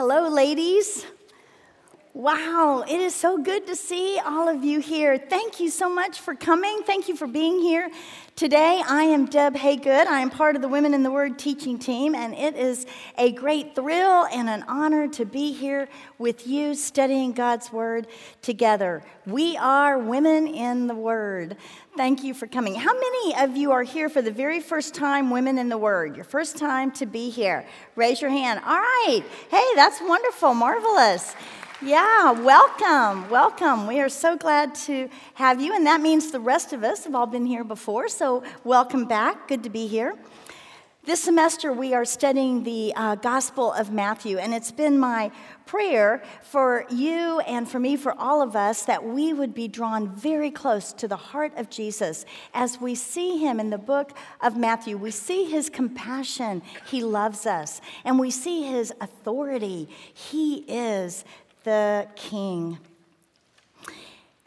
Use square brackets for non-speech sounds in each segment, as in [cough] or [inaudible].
Hello, ladies. Wow, it is so good to see all of you here. Thank you so much for coming. Thank you for being here today. I am Deb Haygood. I am part of the Women in the Word teaching team, and it is a great thrill and an honor to be here with you studying God's Word together. We are Women in the Word. Thank you for coming. How many of you are here for the very first time, Women in the Word? Your first time to be here? Raise your hand. All right. Hey, that's wonderful, marvelous. Yeah, welcome, welcome. We are so glad to have you, and that means the rest of us have all been here before, so welcome back. Good to be here. This semester, we are studying the uh, Gospel of Matthew, and it's been my prayer for you and for me, for all of us, that we would be drawn very close to the heart of Jesus as we see him in the book of Matthew. We see his compassion, he loves us, and we see his authority. He is the King.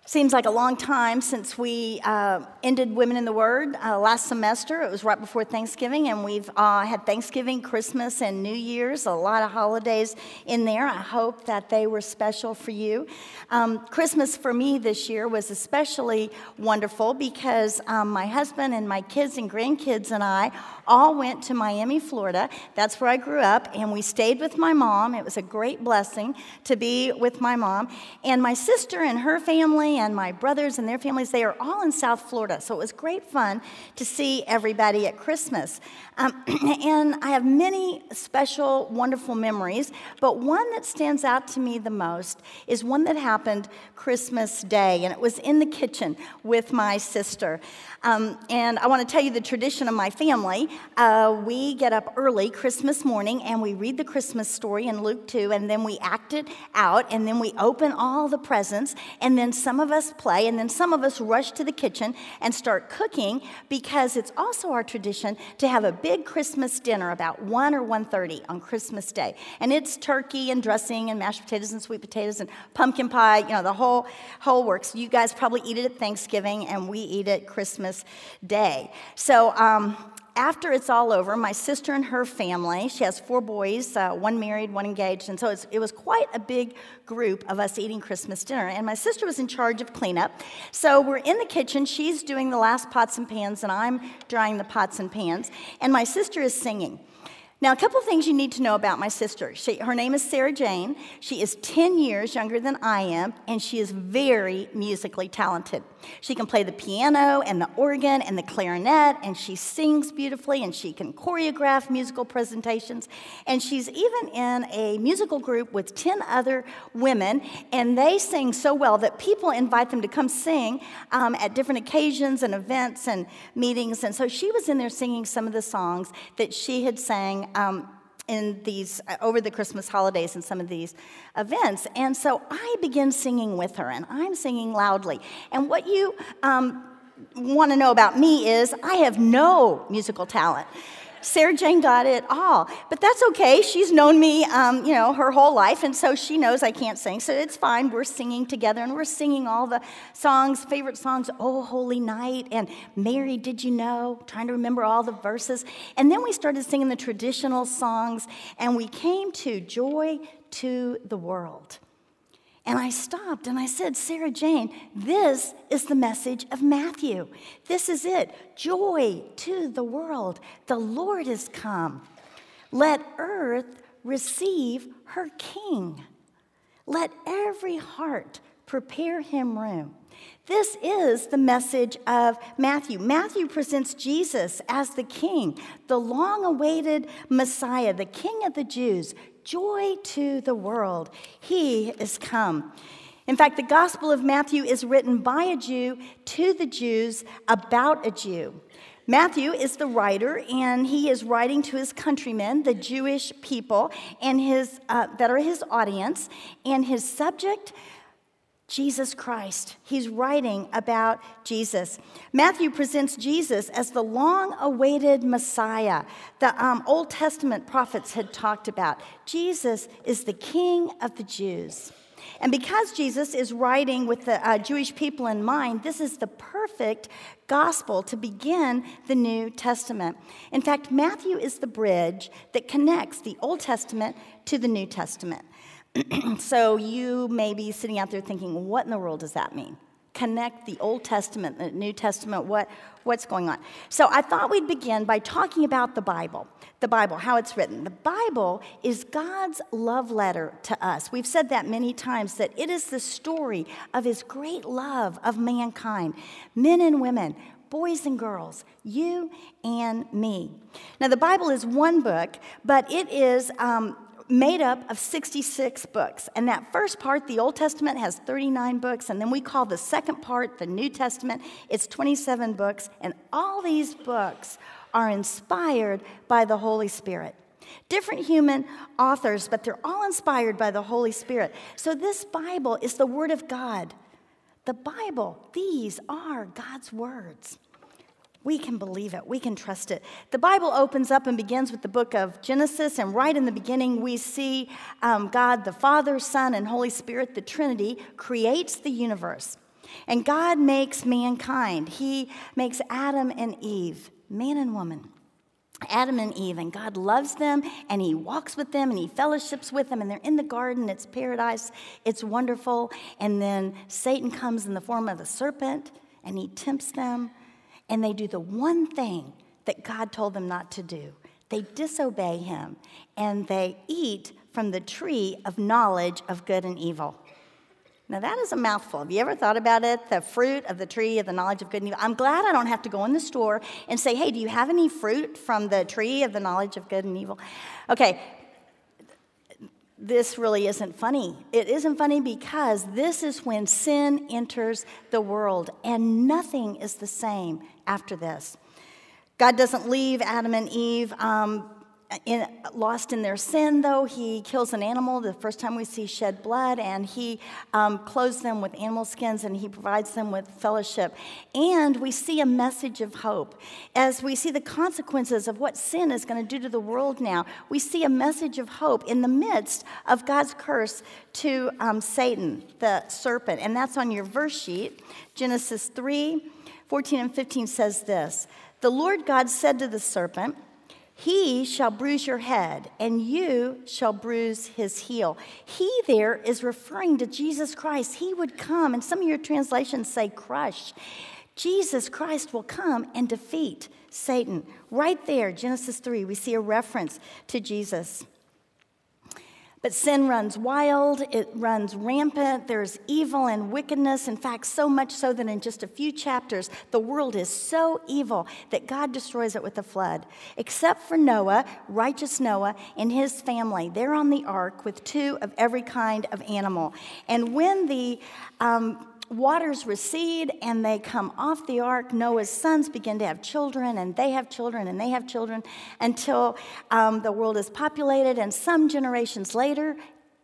Seems like a long time since we uh, ended Women in the Word uh, last semester. It was right before Thanksgiving, and we've uh, had Thanksgiving, Christmas, and New Year's, a lot of holidays in there. I hope that they were special for you. Um, Christmas for me this year was especially wonderful because um, my husband and my kids and grandkids and I all went to Miami, Florida. That's where I grew up, and we stayed with my mom. It was a great blessing to be with my mom. And my sister and her family, and my brothers and their families, they are all in South Florida. So it was great fun to see everybody at Christmas. Um, [clears throat] and I have many special, wonderful memories, but one that stands out to me the most is one that happened Christmas Day, and it was in the kitchen with my sister. Um, and I want to tell you the tradition of my family. Uh, we get up early Christmas morning and we read the Christmas story in Luke 2, and then we act it out, and then we open all the presents, and then some of us play, and then some of us rush to the kitchen and start cooking because it's also our tradition to have a big Christmas dinner about 1 or 1.30 on Christmas Day. And it's turkey and dressing and mashed potatoes and sweet potatoes and pumpkin pie, you know, the whole, whole works. You guys probably eat it at Thanksgiving, and we eat it Christmas Day. So, um, after it's all over, my sister and her family, she has four boys, uh, one married, one engaged, and so it was quite a big group of us eating Christmas dinner. And my sister was in charge of cleanup. So we're in the kitchen, she's doing the last pots and pans, and I'm drying the pots and pans, and my sister is singing. Now, a couple things you need to know about my sister. She, her name is Sarah Jane. She is 10 years younger than I am, and she is very musically talented. She can play the piano and the organ and the clarinet, and she sings beautifully, and she can choreograph musical presentations. And she's even in a musical group with 10 other women, and they sing so well that people invite them to come sing um, at different occasions and events and meetings. And so she was in there singing some of the songs that she had sang um, in these uh, over the Christmas holidays and some of these events. And so I begin singing with her, and I'm singing loudly. And what you um, want to know about me is I have no musical talent. Sarah Jane got it all. But that's okay. She's known me, um, you know, her whole life, and so she knows I can't sing. So it's fine. We're singing together, and we're singing all the songs, favorite songs, Oh Holy Night, and Mary, Did You Know? Trying to remember all the verses. And then we started singing the traditional songs, and we came to Joy to the World. And I stopped and I said, Sarah Jane, this is the message of Matthew. This is it. Joy to the world. The Lord is come. Let earth receive her king. Let every heart prepare him room. This is the message of Matthew. Matthew presents Jesus as the king, the long awaited Messiah, the king of the Jews, Joy to the world. He is come. In fact, the Gospel of Matthew is written by a Jew to the Jews about a Jew. Matthew is the writer, and he is writing to his countrymen, the Jewish people, and his, uh, that are his audience. And his subject Jesus Christ. He's writing about Jesus. Matthew presents Jesus as the long awaited Messiah the um, Old Testament prophets had talked about. Jesus is the King of the Jews. And because Jesus is writing with the uh, Jewish people in mind, this is the perfect gospel to begin the New Testament. In fact, Matthew is the bridge that connects the Old Testament to the New Testament. [clears throat] so you may be sitting out there thinking, what in the world does that mean? Connect the Old Testament, the New Testament, what, what's going on? So I thought we'd begin by talking about the Bible. The Bible, how it's written. The Bible is God's love letter to us. We've said that many times that it is the story of his great love of mankind, men and women, boys and girls, you and me. Now, the Bible is one book, but it is um, made up of 66 books. And that first part, the Old Testament, has 39 books. And then we call the second part the New Testament. It's 27 books. And all these books are inspired by the Holy Spirit. Different human authors, but they're all inspired by the Holy Spirit. So this Bible is the Word of God. The Bible, these are God's words. We can believe it. We can trust it. The Bible opens up and begins with the book of Genesis, and right in the beginning, we see um, God, the Father, Son, and Holy Spirit, the Trinity, creates the universe. And God makes mankind. He makes Adam and Eve, man and woman. Adam and Eve, and God loves them, and He walks with them, and He fellowships with them, and they're in the garden. It's paradise, it's wonderful. And then Satan comes in the form of a serpent, and he tempts them and they do the one thing that God told them not to do. They disobey him and they eat from the tree of knowledge of good and evil. Now, that is a mouthful. Have you ever thought about it? The fruit of the tree of the knowledge of good and evil. I'm glad I don't have to go in the store and say, hey, do you have any fruit from the tree of the knowledge of good and evil? Okay, this really isn't funny. It isn't funny because this is when sin enters the world, and nothing is the same after this. God doesn't leave Adam and Eve um, in, lost in their sin, though. He kills an animal the first time we see shed blood, and he um, clothes them with animal skins and he provides them with fellowship. And we see a message of hope. As we see the consequences of what sin is going to do to the world now, we see a message of hope in the midst of God's curse to um, Satan, the serpent. And that's on your verse sheet. Genesis 3 14 and 15 says this The Lord God said to the serpent, he shall bruise your head, and you shall bruise his heel. He there is referring to Jesus Christ. He would come, and some of your translations say crush. Jesus Christ will come and defeat Satan. Right there, Genesis 3, we see a reference to Jesus. But sin runs wild, it runs rampant. There's evil and wickedness. In fact, so much so that in just a few chapters, the world is so evil that God destroys it with a flood. Except for Noah, righteous Noah, and his family. They're on the ark with two of every kind of animal. And when the um, waters recede and they come off the ark. Noah's sons begin to have children, and they have children, and they have children until um, the world is populated. And some generations later,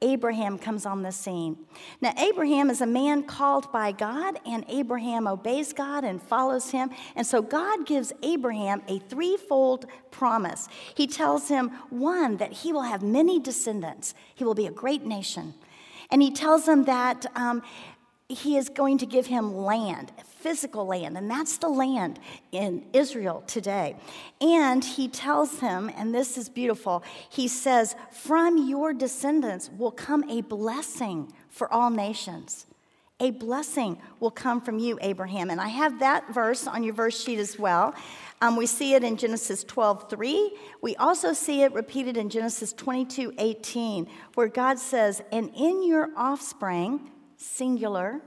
Abraham comes on the scene. Now, Abraham is a man called by God, and Abraham obeys God and follows him. And so, God gives Abraham a threefold promise. He tells him, one, that he will have many descendants, he will be a great nation. And he tells him that um, he is going to give him land, physical land, and that's the land in Israel today. And he tells him, and this is beautiful, he says, From your descendants will come a blessing for all nations. A blessing will come from you, Abraham. And I have that verse on your verse sheet as well. Um, we see it in Genesis 12 3. We also see it repeated in Genesis 22 18, where God says, And in your offspring, singular,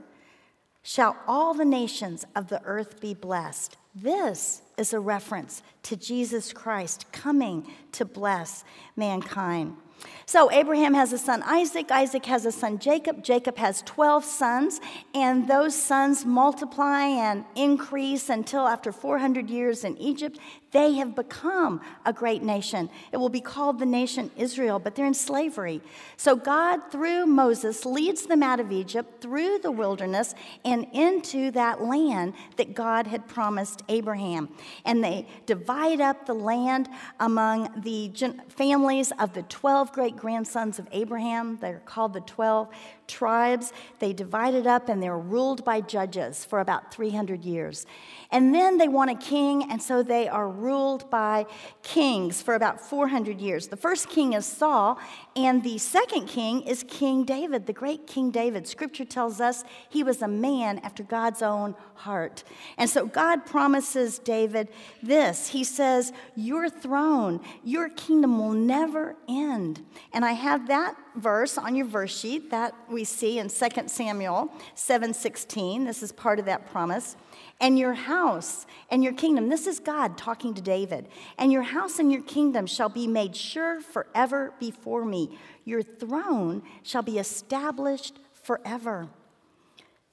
shall all the nations of the earth be blessed. This is a reference to Jesus Christ coming to bless mankind. So Abraham has a son Isaac, Isaac has a son Jacob, Jacob has 12 sons, and those sons multiply and increase until after 400 years in Egypt, they have become a great nation. It will be called the nation Israel, but they're in slavery. So God, through Moses, leads them out of Egypt, through the wilderness, and into that land that God had promised Abraham. And they divide up the land among the families of the 12 great grandsons of Abraham. They're called the 12 tribes. They divided up and they're ruled by judges for about 300 years. And then they want a king, and so they are ruled by kings for about 400 years. The first king is Saul, and the second king is King David, the great King David. Scripture tells us he was a man after God's own heart. And so God promises David this He says, Your throne, your kingdom will never end. And I have that verse on your verse sheet that we see in 2 Samuel 7:16. This is part of that promise. And your house and your kingdom, this is God talking to David. And your house and your kingdom shall be made sure forever before me. Your throne shall be established forever.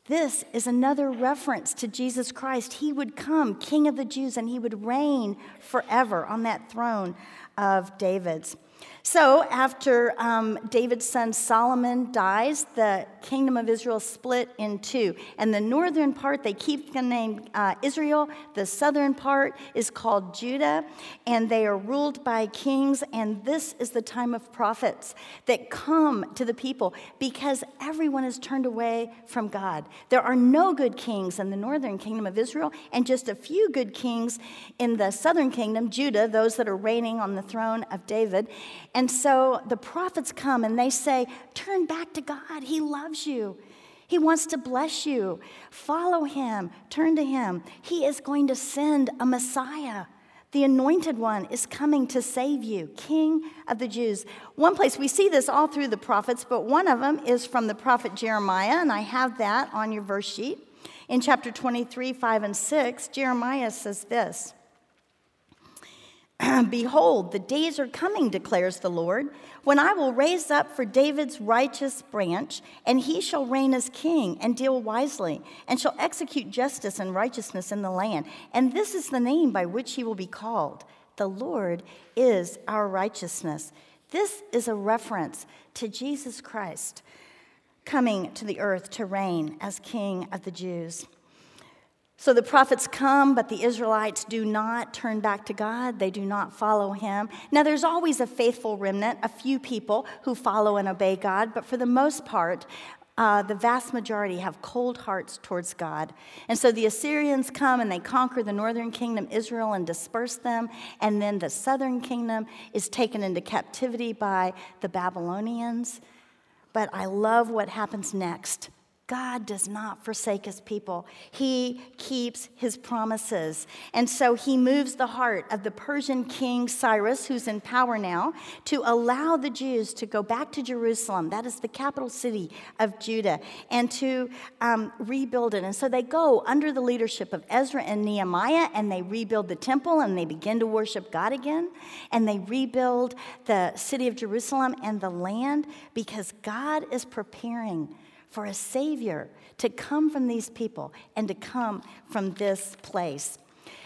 This is another reference to Jesus Christ. He would come, King of the Jews, and he would reign forever on that throne of David's. So, after um, David's son Solomon dies, the kingdom of Israel split in two. And the northern part, they keep the name uh, Israel. The southern part is called Judah. And they are ruled by kings. And this is the time of prophets that come to the people because everyone has turned away from God. There are no good kings in the northern kingdom of Israel, and just a few good kings in the southern kingdom, Judah, those that are reigning on the throne of David. And so the prophets come and they say, Turn back to God. He loves you. He wants to bless you. Follow him. Turn to him. He is going to send a Messiah. The anointed one is coming to save you, King of the Jews. One place we see this all through the prophets, but one of them is from the prophet Jeremiah, and I have that on your verse sheet. In chapter 23, 5 and 6, Jeremiah says this [clears throat] Behold, the days are coming, declares the Lord, when I will raise up for David's righteous branch, and he shall reign as king and deal wisely, and shall execute justice and righteousness in the land. And this is the name by which he will be called The Lord is our righteousness. This is a reference to Jesus Christ coming to the earth to reign as king of the Jews. So the prophets come, but the Israelites do not turn back to God. They do not follow him. Now, there's always a faithful remnant, a few people who follow and obey God, but for the most part, uh, the vast majority have cold hearts towards God. And so the Assyrians come and they conquer the northern kingdom, Israel, and disperse them. And then the southern kingdom is taken into captivity by the Babylonians. But I love what happens next. God does not forsake his people. He keeps his promises. And so he moves the heart of the Persian king Cyrus, who's in power now, to allow the Jews to go back to Jerusalem. That is the capital city of Judah, and to um, rebuild it. And so they go under the leadership of Ezra and Nehemiah, and they rebuild the temple and they begin to worship God again. And they rebuild the city of Jerusalem and the land because God is preparing for a Savior to come from these people and to come from this place.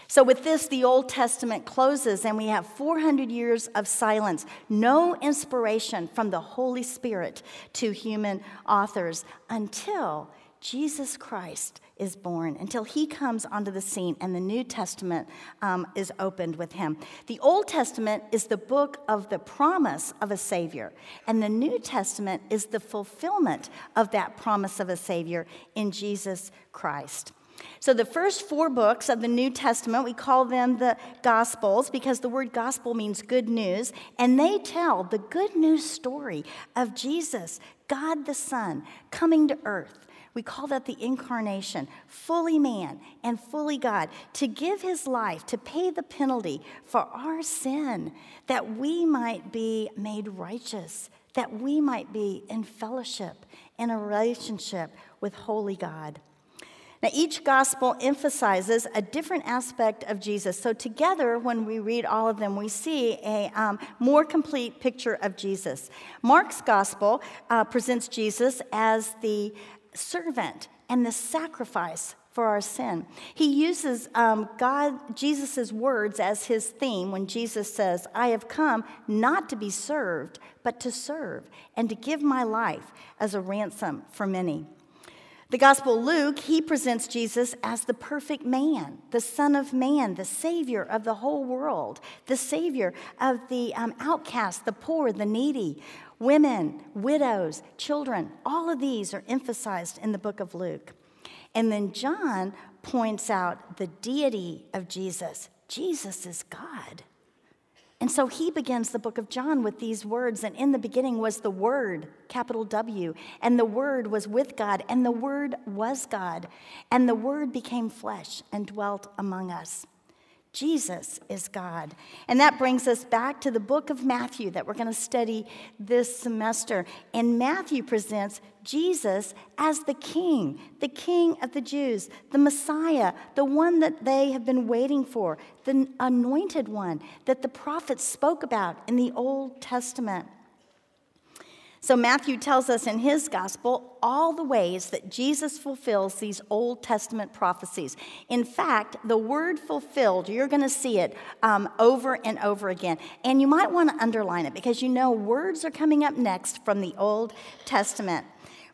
So, with this, the Old Testament closes, and we have 400 years of silence, no inspiration from the Holy Spirit to human authors until Jesus Christ is born, until he comes onto the scene and the New Testament um, is opened with him. The Old Testament is the book of the promise of a Savior, and the New Testament is the fulfillment of that promise of a Savior in Jesus Christ. So, the first four books of the New Testament, we call them the Gospels because the word gospel means good news, and they tell the good news story of Jesus, God the Son, coming to earth we call that the incarnation, fully man and fully God, to give his life, to pay the penalty for our sin, that we might be made righteous, that we might be in fellowship, in a relationship with holy God. Now, each gospel emphasizes a different aspect of Jesus. So, together, when we read all of them, we see a um, more complete picture of Jesus. Mark's gospel uh, presents Jesus as the servant and the sacrifice for our sin. He uses um, God, Jesus' words as his theme when Jesus says, I have come not to be served, but to serve and to give my life as a ransom for many. The Gospel Luke, he presents Jesus as the perfect man, the Son of Man, the Savior of the whole world, the Savior of the um, outcast, the poor, the needy, women, widows, children. All of these are emphasized in the book of Luke. And then John points out the deity of Jesus. Jesus is God. And so he begins the book of John with these words. And in the beginning was the Word, capital W. And the Word was with God, and the Word was God. And the Word became flesh and dwelt among us. Jesus is God. And that brings us back to the book of Matthew that we're going to study this semester. And Matthew presents Jesus as the King, the King of the Jews, the Messiah, the one that they have been waiting for, the anointed one that the prophets spoke about in the Old Testament. So, Matthew tells us in his gospel all the ways that Jesus fulfills these Old Testament prophecies. In fact, the word fulfilled, you're going to see it um, over and over again. And you might want to underline it because you know words are coming up next from the Old Testament.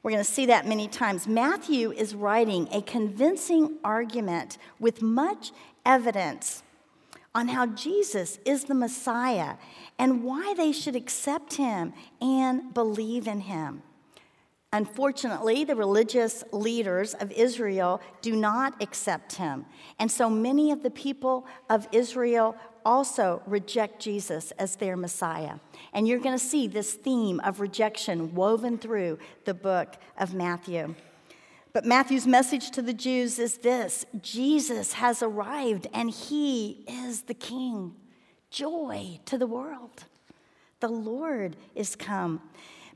We're going to see that many times. Matthew is writing a convincing argument with much evidence on how Jesus is the Messiah and why they should accept him and believe in him. Unfortunately, the religious leaders of Israel do not accept him. And so many of the people of Israel also reject Jesus as their Messiah. And you're going to see this theme of rejection woven through the book of Matthew. But Matthew's message to the Jews is this Jesus has arrived and he is the king. Joy to the world. The Lord is come.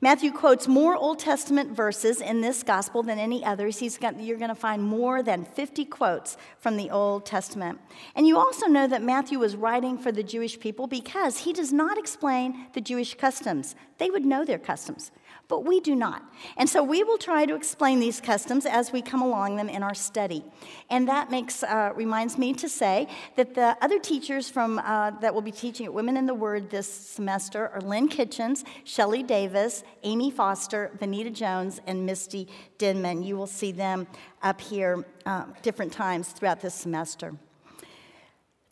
Matthew quotes more Old Testament verses in this gospel than any others. He's got, you're going to find more than 50 quotes from the Old Testament. And you also know that Matthew was writing for the Jewish people because he does not explain the Jewish customs. They would know their customs but we do not. And so we will try to explain these customs as we come along them in our study. And that makes uh, reminds me to say that the other teachers from uh, that will be teaching at Women in the Word this semester are Lynn Kitchens, Shelley Davis, Amy Foster, Vanita Jones, and Misty Denman. You will see them up here uh, different times throughout this semester.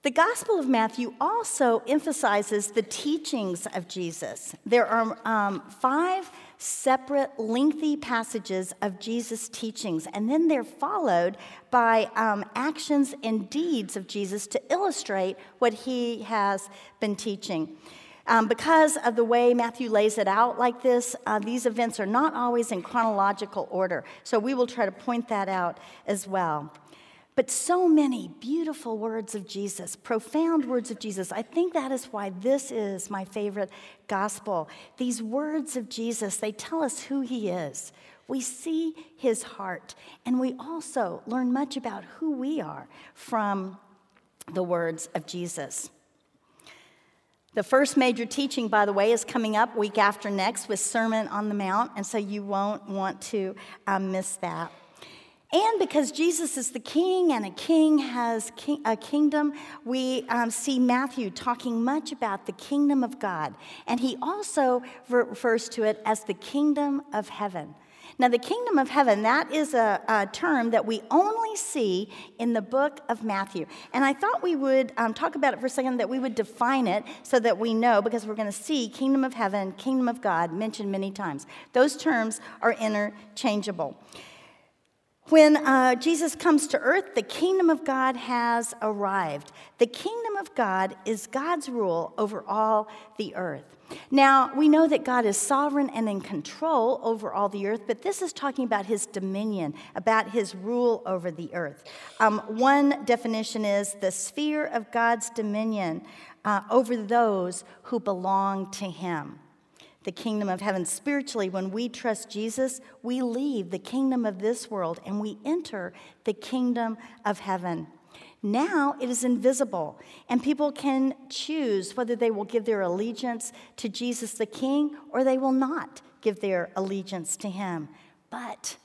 The Gospel of Matthew also emphasizes the teachings of Jesus. There are um, five separate, lengthy passages of Jesus' teachings, and then they're followed by um, actions and deeds of Jesus to illustrate what he has been teaching. Um, because of the way Matthew lays it out like this, uh, these events are not always in chronological order. So we will try to point that out as well. But so many beautiful words of Jesus, profound words of Jesus. I think that is why this is my favorite gospel. These words of Jesus, they tell us who he is. We see his heart, and we also learn much about who we are from the words of Jesus. The first major teaching, by the way, is coming up week after next with Sermon on the Mount, and so you won't want to um, miss that. And because Jesus is the king and a king has king, a kingdom, we um, see Matthew talking much about the kingdom of God. And he also refers to it as the kingdom of heaven. Now, the kingdom of heaven, that is a, a, term that we only see in the book of Matthew. And I thought we would um, talk about it for a second, that we would define it so that we know, because we're going to see kingdom of heaven, kingdom of God mentioned many times. Those terms are interchangeable. When uh, Jesus comes to earth, the kingdom of God has arrived. The kingdom of God is God's rule over all the earth. Now, we know that God is sovereign and in control over all the earth, but this is talking about his dominion, about his rule over the earth. Um, one definition is the sphere of God's dominion uh, over those who belong to him the kingdom of heaven. Spiritually, when we trust Jesus, we leave the kingdom of this world and we enter the kingdom of heaven. Now it is invisible, and people can choose whether they will give their allegiance to Jesus the King or they will not give their allegiance to him. But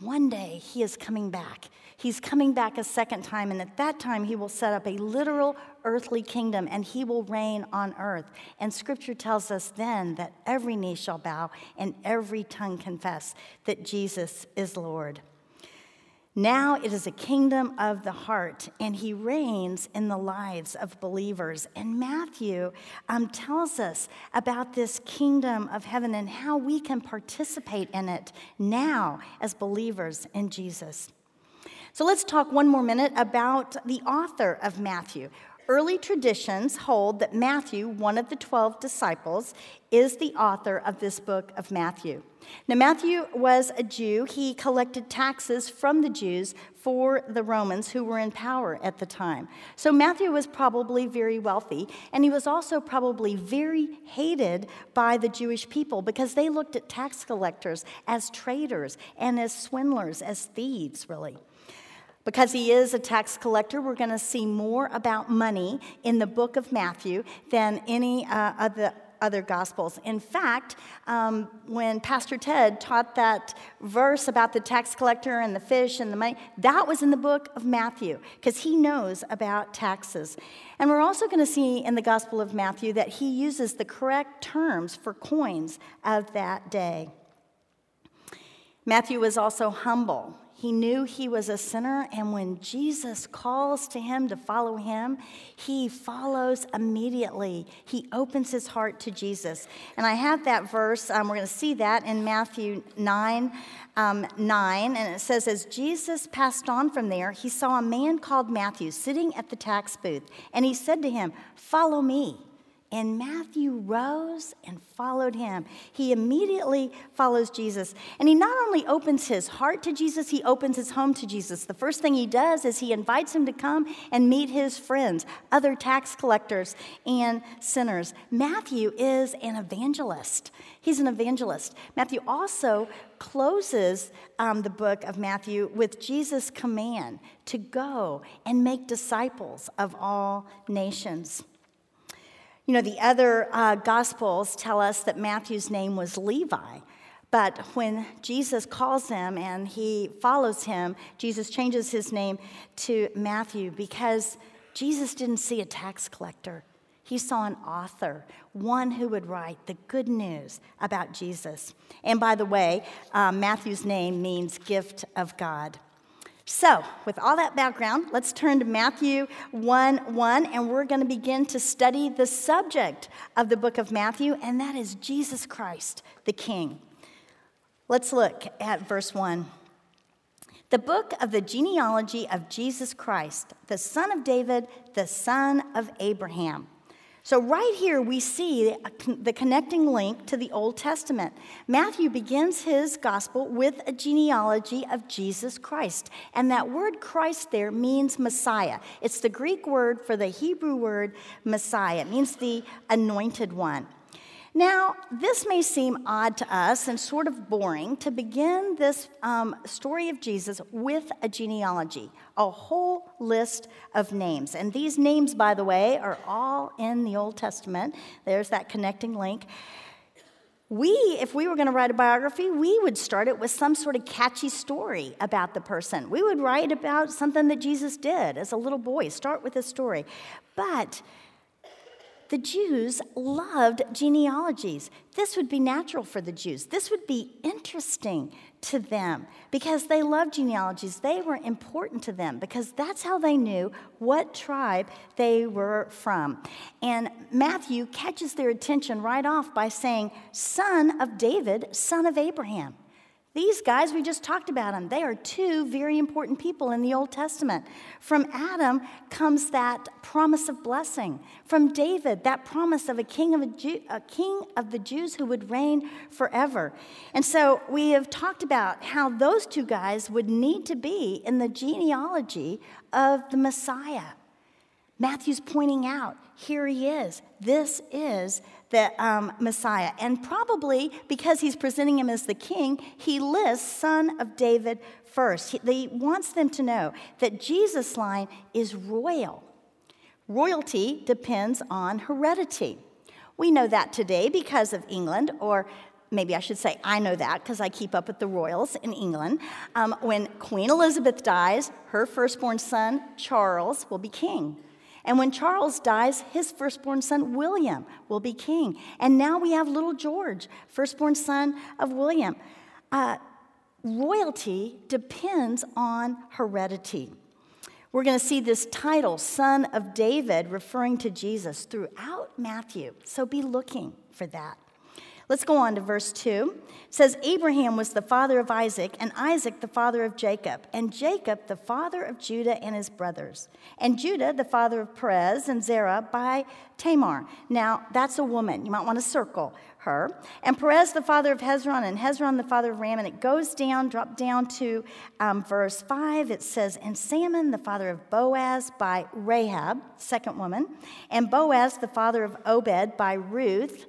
one day he is coming back He's coming back a second time, and at that time, he will set up a literal earthly kingdom and he will reign on earth. And scripture tells us then that every knee shall bow and every tongue confess that Jesus is Lord. Now it is a kingdom of the heart, and he reigns in the lives of believers. And Matthew um, tells us about this kingdom of heaven and how we can participate in it now as believers in Jesus. So let's talk one more minute about the author of Matthew. Early traditions hold that Matthew, one of the 12 disciples, is the author of this book of Matthew. Now, Matthew was a Jew. He collected taxes from the Jews for the Romans who were in power at the time. So, Matthew was probably very wealthy, and he was also probably very hated by the Jewish people because they looked at tax collectors as traitors and as swindlers, as thieves, really. Because he is a tax collector, we're going to see more about money in the book of Matthew than any uh, of the other gospels. In fact, um, when Pastor Ted taught that verse about the tax collector and the fish and the money, that was in the book of Matthew because he knows about taxes. And we're also going to see in the Gospel of Matthew that he uses the correct terms for coins of that day. Matthew was also humble. He knew he was a sinner, and when Jesus calls to him to follow him, he follows immediately. He opens his heart to Jesus. And I have that verse, um, we're going to see that in Matthew 9 um, 9, and it says, As Jesus passed on from there, he saw a man called Matthew sitting at the tax booth, and he said to him, Follow me. And Matthew rose and followed him. He immediately follows Jesus. And he not only opens his heart to Jesus, he opens his home to Jesus. The first thing he does is he invites him to come and meet his friends, other tax collectors and sinners. Matthew is an evangelist. He's an evangelist. Matthew also closes um, the book of Matthew with Jesus' command to go and make disciples of all nations. You know, the other uh, Gospels tell us that Matthew's name was Levi. But when Jesus calls him and he follows him, Jesus changes his name to Matthew because Jesus didn't see a tax collector. He saw an author, one who would write the good news about Jesus. And by the way, uh, Matthew's name means gift of God. So, with all that background, let's turn to Matthew 1 1, and we're going to begin to study the subject of the book of Matthew, and that is Jesus Christ, the King. Let's look at verse 1. The book of the genealogy of Jesus Christ, the son of David, the son of Abraham. So, right here, we see the connecting link to the Old Testament. Matthew begins his gospel with a genealogy of Jesus Christ. And that word Christ there means Messiah. It's the Greek word for the Hebrew word Messiah, it means the anointed one. Now, this may seem odd to us and sort of boring to begin this um, story of Jesus with a genealogy, a whole list of names. And these names, by the way, are all in the Old Testament. There's that connecting link. We, if we were going to write a biography, we would start it with some sort of catchy story about the person. We would write about something that Jesus did as a little boy, start with a story. But the Jews loved genealogies. This would be natural for the Jews. This would be interesting to them because they loved genealogies. They were important to them because that's how they knew what tribe they were from. And Matthew catches their attention right off by saying, Son of David, son of Abraham. These guys, we just talked about them. They are two very important people in the Old Testament. From Adam comes that promise of blessing. From David, that promise of a king of, a, Jew, a king of the Jews who would reign forever. And so we have talked about how those two guys would need to be in the genealogy of the Messiah. Matthew's pointing out, here he is. This is the um, Messiah. And probably because he's presenting him as the king, he lists son of David first. He, he wants them to know that Jesus' line is royal. Royalty depends on heredity. We know that today because of England, or maybe I should say I know that because I keep up with the royals in England. Um, when Queen Elizabeth dies, her firstborn son, Charles, will be king. And when Charles dies, his firstborn son, William, will be king. And now we have little George, firstborn son of William. Uh, royalty depends on heredity. We're going to see this title, Son of David, referring to Jesus throughout Matthew. So be looking for that. Let's go on to verse 2. It says, Abraham was the father of Isaac, and Isaac the father of Jacob, and Jacob the father of Judah and his brothers, and Judah the father of Perez and Zerah by Tamar. Now, that's a woman. You might want to circle her. And Perez, the father of Hezron, and Hezron, the father of Ram. And it goes down, drop down to um, verse 5. It says, And Salmon, the father of Boaz, by Rahab, second woman. And Boaz, the father of Obed, by Ruth,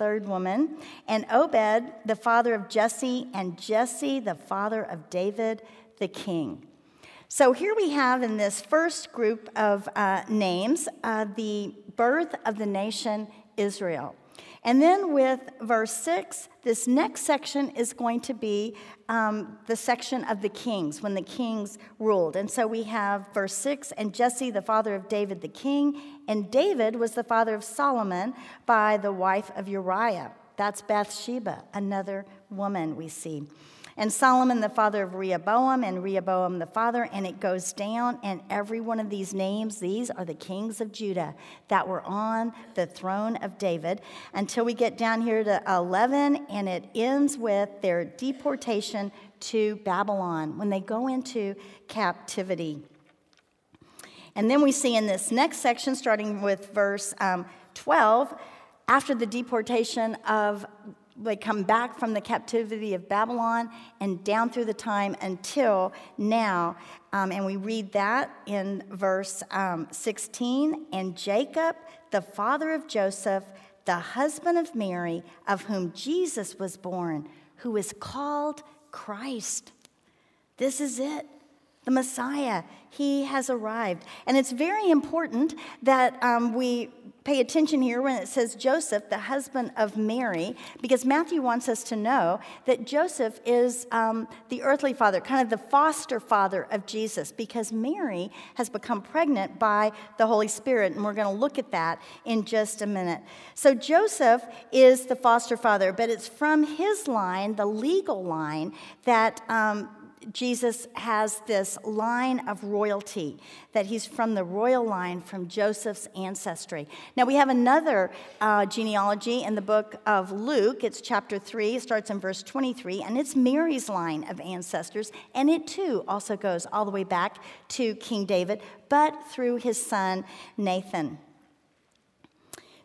third woman. And Obed, the father of Jesse, and Jesse, the father of David, the king. So here we have in this first group of uh, names uh, the birth of the nation Israel. And then with verse 6, this next section is going to be um, the section of the kings, when the kings ruled. And so we have verse 6 and Jesse, the father of David the king, and David was the father of Solomon by the wife of Uriah. That's Bathsheba, another woman we see and Solomon the father of Rehoboam, and Rehoboam the father, and it goes down. And every one of these names, these are the kings of Judah that were on the throne of David until we get down here to 11, and it ends with their deportation to Babylon when they go into captivity. And then we see in this next section, starting with verse um, 12, after the deportation of they come back from the captivity of Babylon and down through the time until now. Um, and we read that in verse um, 16. And Jacob, the father of Joseph, the husband of Mary, of whom Jesus was born, who is called Christ. This is it. The Messiah, he has arrived. And it's very important that um, we pay attention here when it says Joseph, the husband of Mary, because Matthew wants us to know that Joseph is um, the earthly father, kind of the foster father of Jesus, because Mary has become pregnant by the Holy Spirit, and we're going to look at that in just a minute. So Joseph is the foster father, but it's from his line, the legal line, that um, Jesus has this line of royalty, that he's from the royal line from Joseph's ancestry. Now, we have another uh, genealogy in the book of Luke. It's chapter 3, starts in verse 23, and it's Mary's line of ancestors, and it too also goes all the way back to King David, but through his son Nathan.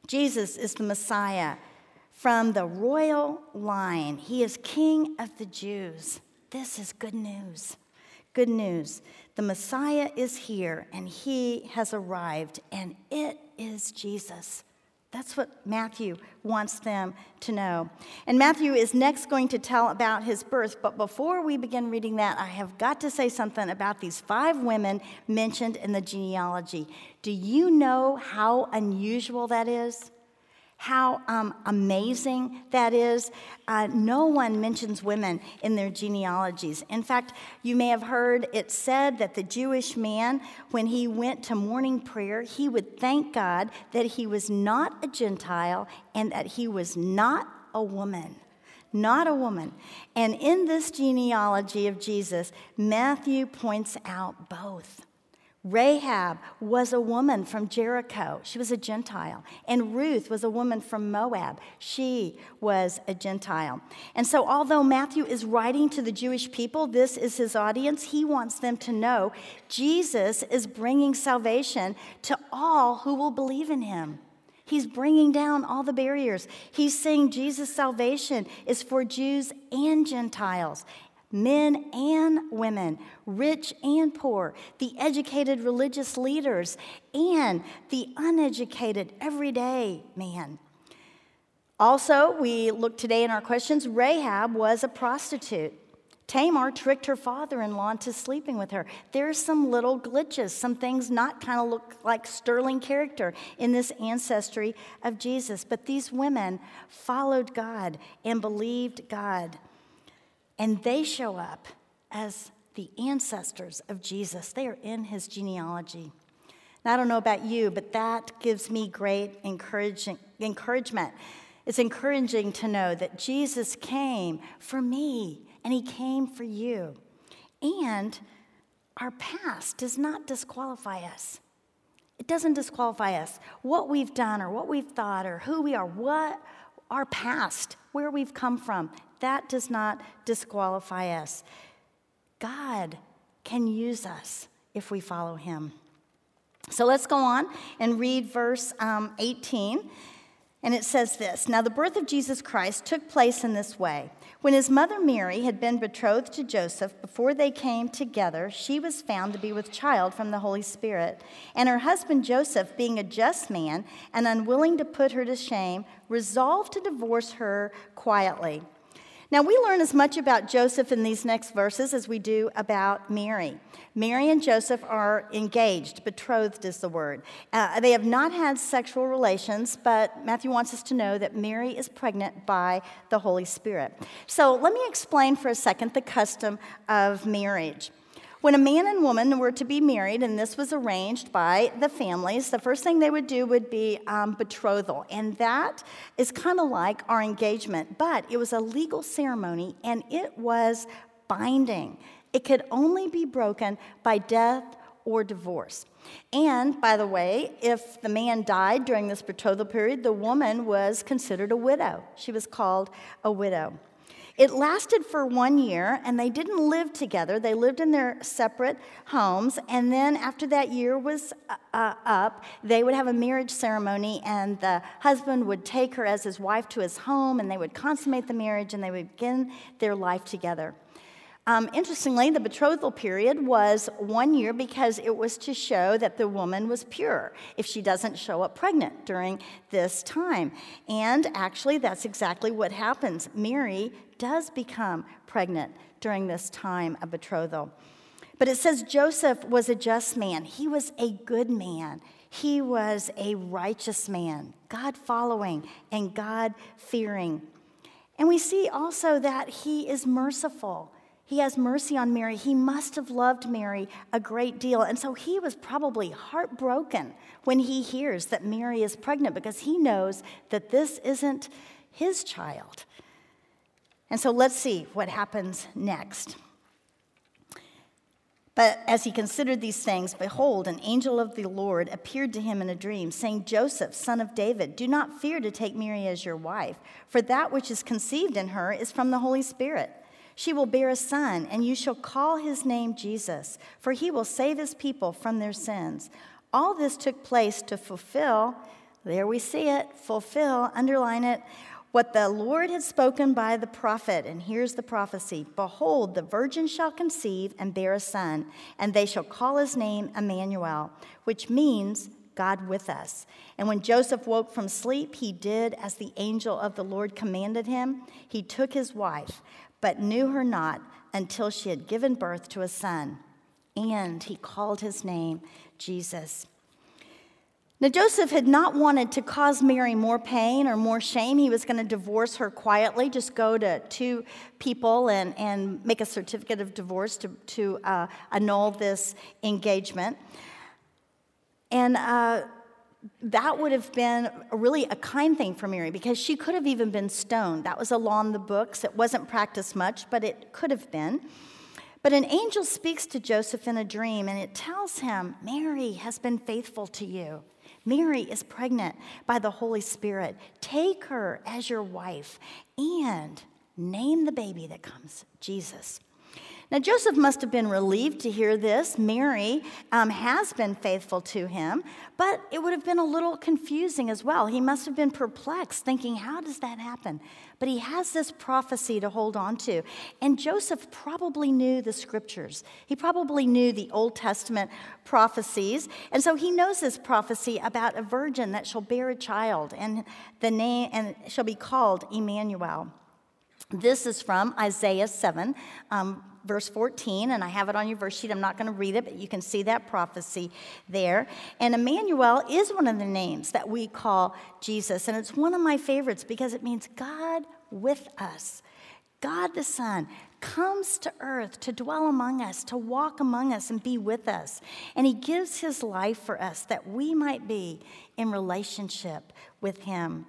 Jesus is the Messiah from the royal line, he is King of the Jews. This is good news. Good news. The Messiah is here and he has arrived, and it is Jesus. That's what Matthew wants them to know. And Matthew is next going to tell about his birth. But before we begin reading that, I have got to say something about these five women mentioned in the genealogy. Do you know how unusual that is? How um, amazing that is. Uh, no one mentions women in their genealogies. In fact, you may have heard it said that the Jewish man, when he went to morning prayer, he would thank God that he was not a Gentile and that he was not a woman. Not a woman. And in this genealogy of Jesus, Matthew points out both. Rahab was a woman from Jericho. She was a Gentile. And Ruth was a woman from Moab. She was a Gentile. And so, although Matthew is writing to the Jewish people, this is his audience, he wants them to know Jesus is bringing salvation to all who will believe in him. He's bringing down all the barriers. He's saying Jesus' salvation is for Jews and Gentiles men and women, rich and poor, the educated religious leaders, and the uneducated everyday man. Also, we look today in our questions Rahab was a prostitute. Tamar tricked her father in law into sleeping with her. There's some little glitches, some things not kind of look like sterling character in this ancestry of Jesus. But these women followed God and believed God. And they show up as the ancestors of Jesus. They are in his genealogy. I don't know about you, but that gives me great encouragement. It's encouraging to know that Jesus came for me and he came for you. And our past does not disqualify us. It doesn't disqualify us. What we've done or what we've thought or who we are, what our past, where we've come from, that does not disqualify us. God can use us if we follow him. So let's go on and read verse um, 18. And it says this Now the birth of Jesus Christ took place in this way. When his mother Mary had been betrothed to Joseph, before they came together, she was found to be with child from the Holy Spirit. And her husband Joseph, being a just man and unwilling to put her to shame, resolved to divorce her quietly. Now, we learn as much about Joseph in these next verses as we do about Mary. Mary and Joseph are engaged, betrothed is the word. Uh, they have not had sexual relations, but Matthew wants us to know that Mary is pregnant by the Holy Spirit. So, let me explain for a second the custom of marriage. When a man and woman were to be married, and this was arranged by the families, the first thing they would do would be um, betrothal. And that is kind of like our engagement, but it was a legal ceremony and it was binding. It could only be broken by death or divorce. And by the way, if the man died during this betrothal period, the woman was considered a widow. She was called a widow. It lasted for one year, and they didn't live together. They lived in their separate homes. And then, after that year was uh, uh, up, they would have a marriage ceremony, and the husband would take her as his wife to his home, and they would consummate the marriage, and they would begin their life together. Um, interestingly, the betrothal period was one year because it was to show that the woman was pure if she doesn't show up pregnant during this time. And actually, that's exactly what happens. Mary does become pregnant during this time of betrothal. But it says Joseph was a just man, he was a good man. He was a righteous man, God following and God fearing. And we see also that he is merciful. He has mercy on Mary. He must have loved Mary a great deal. And so he was probably heartbroken when he hears that Mary is pregnant because he knows that this isn't his child. And so let's see what happens next. But as he considered these things, behold, an angel of the Lord appeared to him in a dream, saying, Joseph, son of David, do not fear to take Mary as your wife, for that which is conceived in her is from the Holy Spirit. She will bear a son, and you shall call his name Jesus, for he will save his people from their sins. All this took place to fulfill, there we see it, fulfill, underline it, what the Lord had spoken by the prophet. And here's the prophecy Behold, the virgin shall conceive and bear a son, and they shall call his name Emmanuel, which means God with us. And when Joseph woke from sleep, he did as the angel of the Lord commanded him. He took his wife, but knew her not until she had given birth to a son. And he called his name Jesus. Now, Joseph had not wanted to cause Mary more pain or more shame. He was going to divorce her quietly, just go to two people and, and make a certificate of divorce to, to uh, annul this engagement. And uh, that would have been really a kind thing for Mary because she could have even been stoned. That was along the books. It wasn't practiced much, but it could have been. But an angel speaks to Joseph in a dream and it tells him, Mary has been faithful to you. Mary is pregnant by the Holy Spirit. Take her as your wife and name the baby that comes Jesus. Now, Joseph must have been relieved to hear this. Mary um, has been faithful to him, but it would have been a little confusing as well. He must have been perplexed, thinking, How does that happen? But he has this prophecy to hold on to. And Joseph probably knew the scriptures, he probably knew the Old Testament prophecies. And so he knows this prophecy about a virgin that shall bear a child, and the name and shall be called Emmanuel. This is from Isaiah 7, um, verse 14, and I have it on your verse sheet. I'm not going to read it, but you can see that prophecy there. And Emmanuel is one of the names that we call Jesus, and it's one of my favorites because it means God with us. God the Son comes to earth to dwell among us, to walk among us and be with us. And He gives His life for us that we might be in relationship with Him.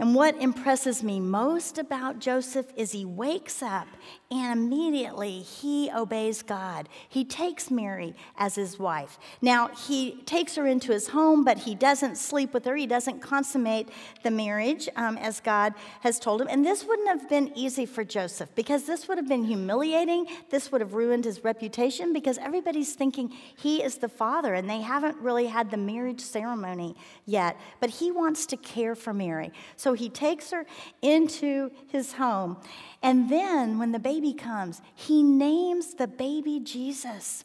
And what impresses me most about Joseph is he wakes up and immediately he obeys God. He takes Mary as his wife. Now, he takes her into his home, but he doesn't sleep with her. He doesn't consummate the marriage um, as God has told him. And this wouldn't have been easy for Joseph because this would have been humiliating. This would have ruined his reputation because everybody's thinking he is the father and they haven't really had the marriage ceremony yet. But he wants to care for Mary. So so he takes her into his home. And then when the baby comes, he names the baby Jesus,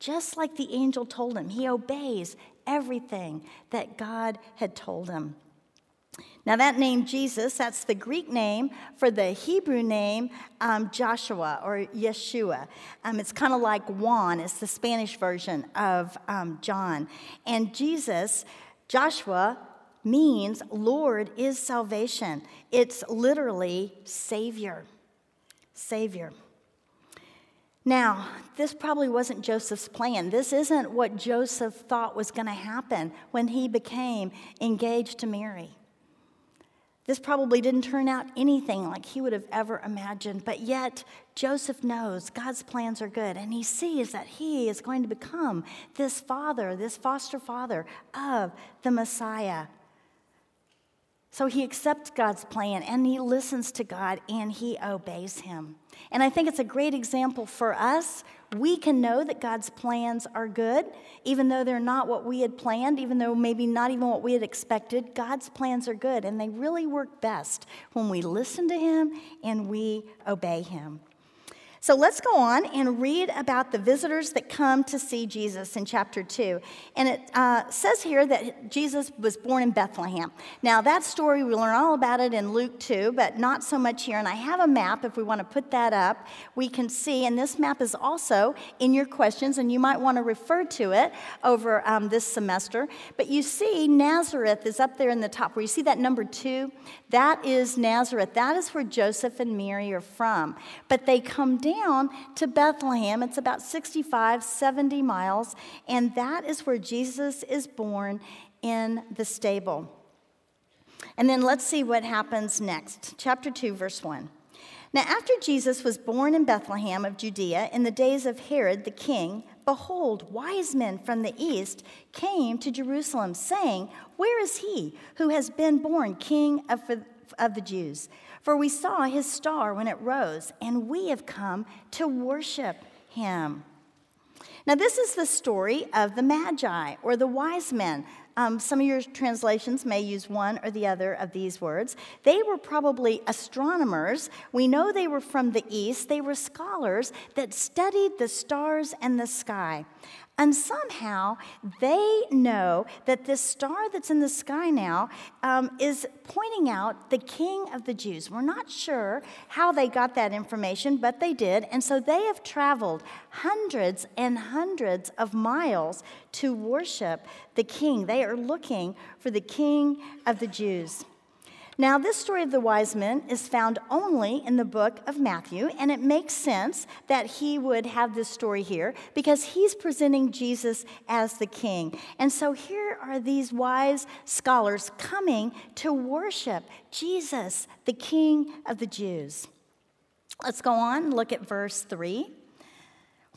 just like the angel told him. He obeys everything that God had told him. Now, that name Jesus, that's the Greek name for the Hebrew name um, Joshua or Yeshua. Um, it's kind of like Juan, it's the Spanish version of um, John. And Jesus, Joshua, means Lord is salvation. It's literally Savior. Savior. Now, this probably wasn't Joseph's plan. This isn't what Joseph thought was going to happen when he became engaged to Mary. This probably didn't turn out anything like he would have ever imagined, but yet Joseph knows God's plans are good, and he sees that he is going to become this father, this foster father of the Messiah. So he accepts God's plan and he listens to God and he obeys him. And I think it's a great example for us. We can know that God's plans are good, even though they're not what we had planned, even though maybe not even what we had expected. God's plans are good, and they really work best when we listen to Him and we obey Him. So let's go on and read about the visitors that come to see Jesus in chapter 2. And it uh, says here that Jesus was born in Bethlehem. Now, that story, we learn all about it in Luke 2, but not so much here. And I have a map, if we want to put that up, we can see. And this map is also in your questions, and you might want to refer to it over um, this semester. But you see, Nazareth is up there in the top. Where you see that number two? That is Nazareth. That is where Joseph and Mary are from. But they come down to Bethlehem. It's about 65, 70 miles, and that is where Jesus is born in the stable. And then let's see what happens next. Chapter 2, verse 1. Now, after Jesus was born in Bethlehem of Judea in the days of Herod the king, behold, wise men from the east came to Jerusalem, saying, Where is he who has been born king of, of the Jews? For we saw his star when it rose, and we have come to worship him. Now, this is the story of the Magi, or the wise men. Um, some of your translations may use one or the other of these words. They were probably astronomers. We know they were from the east. They were scholars that studied the stars and the sky. And somehow they know that this star that's in the sky now um, is pointing out the king of the Jews. We're not sure how they got that information, but they did. And so they have traveled hundreds and hundreds of miles to worship the king. They are looking for the king of the Jews. Now, this story of the wise men is found only in the book of Matthew, and it makes sense that he would have this story here because he's presenting Jesus as the king. And so here are these wise scholars coming to worship Jesus, the king of the Jews. Let's go on, look at verse 3.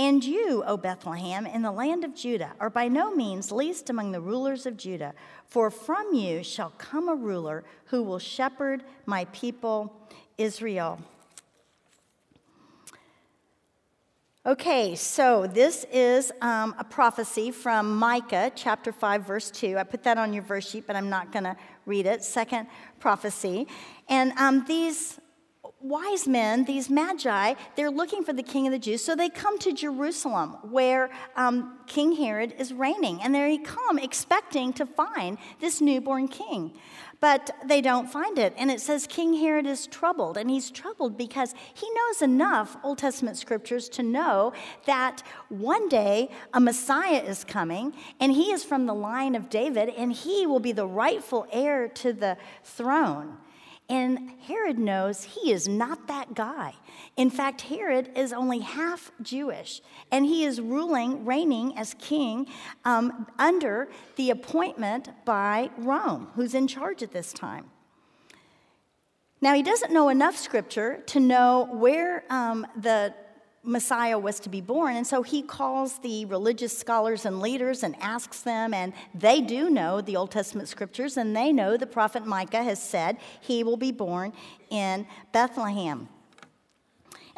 And you, O Bethlehem, in the land of Judah, are by no means least among the rulers of Judah, for from you shall come a ruler who will shepherd my people Israel. Okay, so this is um, a prophecy from Micah chapter 5, verse 2. I put that on your verse sheet, but I'm not going to read it. Second prophecy. And um, these wise men, these magi, they're looking for the king of the Jews. So they come to Jerusalem where um, King Herod is reigning. And there he come expecting to find this newborn king. But they don't find it. And it says King Herod is troubled. And he's troubled because he knows enough Old Testament scriptures to know that one day a Messiah is coming and he is from the line of David and he will be the rightful heir to the throne. And Herod knows he is not that guy. In fact, Herod is only half Jewish, and he is ruling, reigning as king um, under the appointment by Rome, who's in charge at this time. Now, he doesn't know enough scripture to know where um, the Messiah was to be born. And so he calls the religious scholars and leaders and asks them, and they do know the Old Testament scriptures, and they know the prophet Micah has said he will be born in Bethlehem.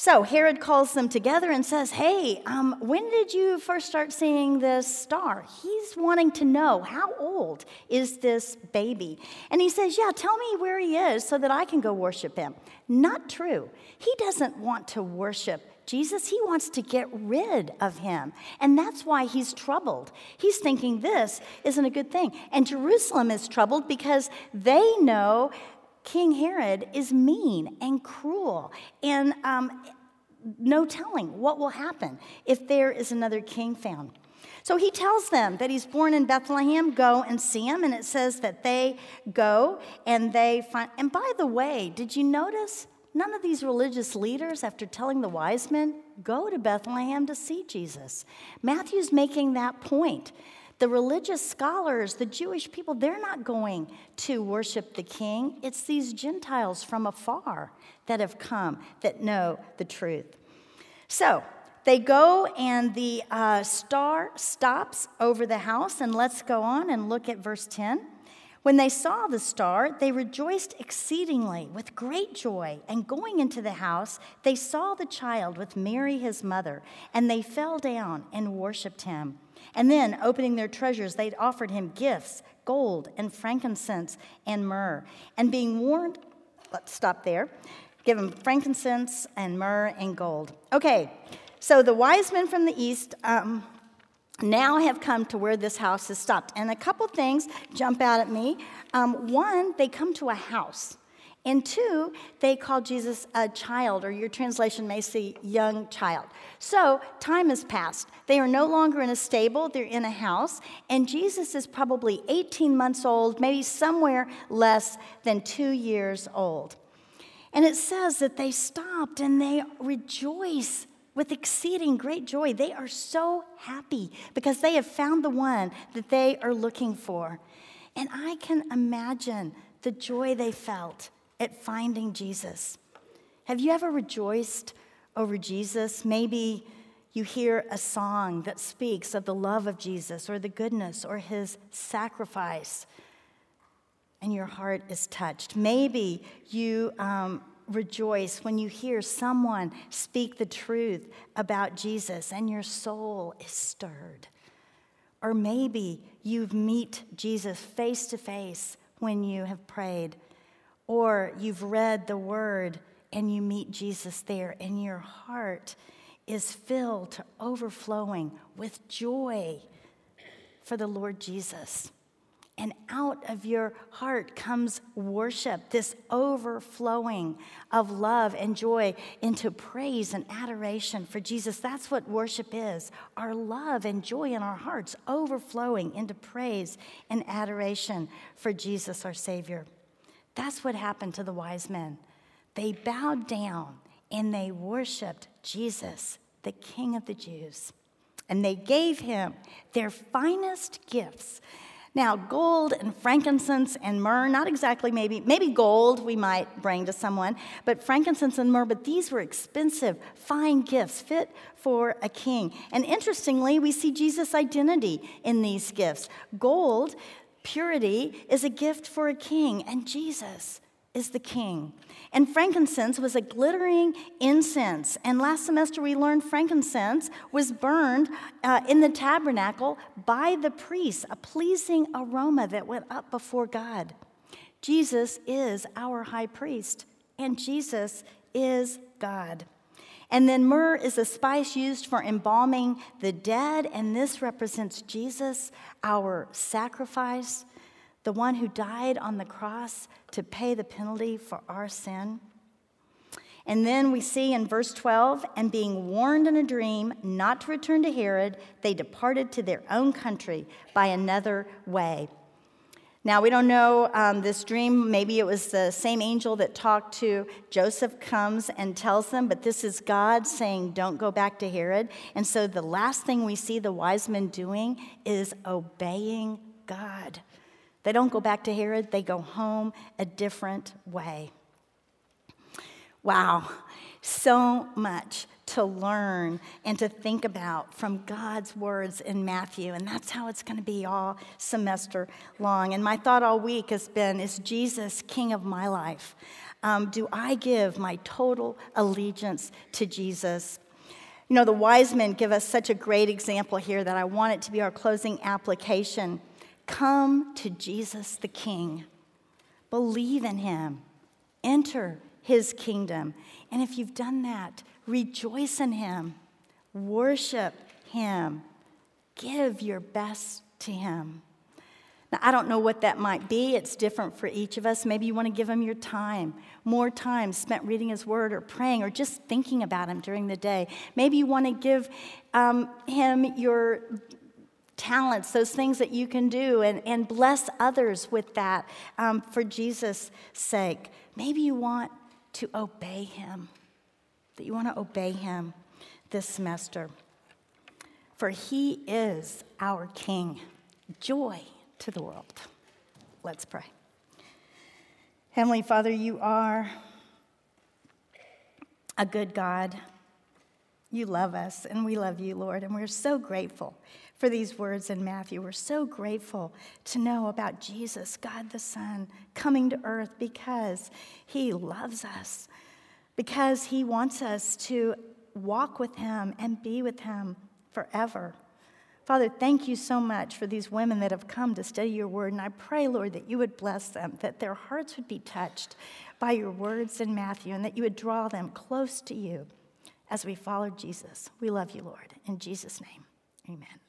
So Herod calls them together and says, Hey, um, when did you first start seeing this star? He's wanting to know how old is this baby? And he says, Yeah, tell me where he is so that I can go worship him. Not true. He doesn't want to worship Jesus, he wants to get rid of him. And that's why he's troubled. He's thinking this isn't a good thing. And Jerusalem is troubled because they know King Herod is mean and cruel, and um, no telling what will happen if there is another king found. So he tells them that he's born in Bethlehem, go and see him. And it says that they go and they find. And by the way, did you notice none of these religious leaders, after telling the wise men, go to Bethlehem to see Jesus? Matthew's making that point the religious scholars, the Jewish people, they're not going to worship the king. It's these Gentiles from afar that have come that know the truth. So they go, and the uh, star stops over the house. And let's go on and look at verse 10. When they saw the star, they rejoiced exceedingly with great joy. And going into the house, they saw the child with Mary, his mother, and they fell down and worshiped him. And then, opening their treasures, they'd offered him gifts gold and frankincense and myrrh. And being warned, let's stop there, give him frankincense and myrrh and gold. Okay, so the wise men from the east um, now have come to where this house has stopped. And a couple things jump out at me. Um, one, they come to a house. And two, they call Jesus a child, or your translation may say young child. So time has passed. They are no longer in a stable, they're in a house, and Jesus is probably 18 months old, maybe somewhere less than two years old. And it says that they stopped and they rejoice with exceeding great joy. They are so happy because they have found the one that they are looking for. And I can imagine the joy they felt at finding Jesus. Have you ever rejoiced over Jesus? Maybe you hear a song that speaks of the love of Jesus or the goodness or his sacrifice, and your heart is touched. Maybe you um, rejoice when you hear someone speak the truth about Jesus and your soul is stirred. Or maybe you meet Jesus face to face when you have prayed or you've read the word and you meet Jesus there, and your heart is filled to overflowing with joy for the Lord Jesus. And out of your heart comes worship, this overflowing of love and joy into praise and adoration for Jesus. That's what worship is our love and joy in our hearts overflowing into praise and adoration for Jesus, our Savior. That's what happened to the wise men. They bowed down and they worshiped Jesus, the King of the Jews. And they gave him their finest gifts. Now, gold and frankincense and myrrh, not exactly maybe, maybe gold we might bring to someone, but frankincense and myrrh, but these were expensive, fine gifts fit for a king. And interestingly, we see Jesus' identity in these gifts. Gold, purity, is a gift for a king, and Jesus is the king. And frankincense was a glittering incense. And last semester we learned frankincense was burned uh, in the tabernacle by the priests, a pleasing aroma that went up before God. Jesus is our high priest, and Jesus is God. And then myrrh is a spice used for embalming the dead, and this represents Jesus, our sacrifice the one who died on the cross to pay the penalty for our sin. And then we see in verse 12, and being warned in a dream not to return to Herod, they departed to their own country by another way. Now, we don't know um, this dream. Maybe it was the same angel that talked to Joseph, comes and tells them, but this is God saying, don't go back to Herod. And so the last thing we see the wise men doing is obeying God. They don't go back to Herod, they go home a different way. Wow, so much to learn and to think about from God's words in Matthew. And that's how it's going to be all semester long. And my thought all week has been Is Jesus king of my life? Um, do I give my total allegiance to Jesus? You know, the wise men give us such a great example here that I want it to be our closing application. Come to Jesus the King, believe in him, enter his kingdom. And if you've done that, rejoice in him, worship him, give your best to him. Now, I don't know what that might be. It's different for each of us. Maybe you want to give him your time, more time spent reading his word or praying or just thinking about him during the day. Maybe you want to give um, him your talents, those things that you can do, and, and bless others with that um, for Jesus' sake. Maybe you want to obey Him, that you want to obey Him this semester. For He is our King, joy to the world. Let's pray. Heavenly Father, you are a good God. You love us, and we love you, Lord, and we're so grateful for these words in Matthew. We're so grateful to know about Jesus, God the Son, coming to earth because he loves us, because he wants us to walk with him and be with him forever. Father, thank you so much for these women that have come to study your word. And I pray, Lord, that you would bless them, that their hearts would be touched by your words in Matthew, and that you would draw them close to you as we follow Jesus. We love you, Lord. In Jesus' name, amen.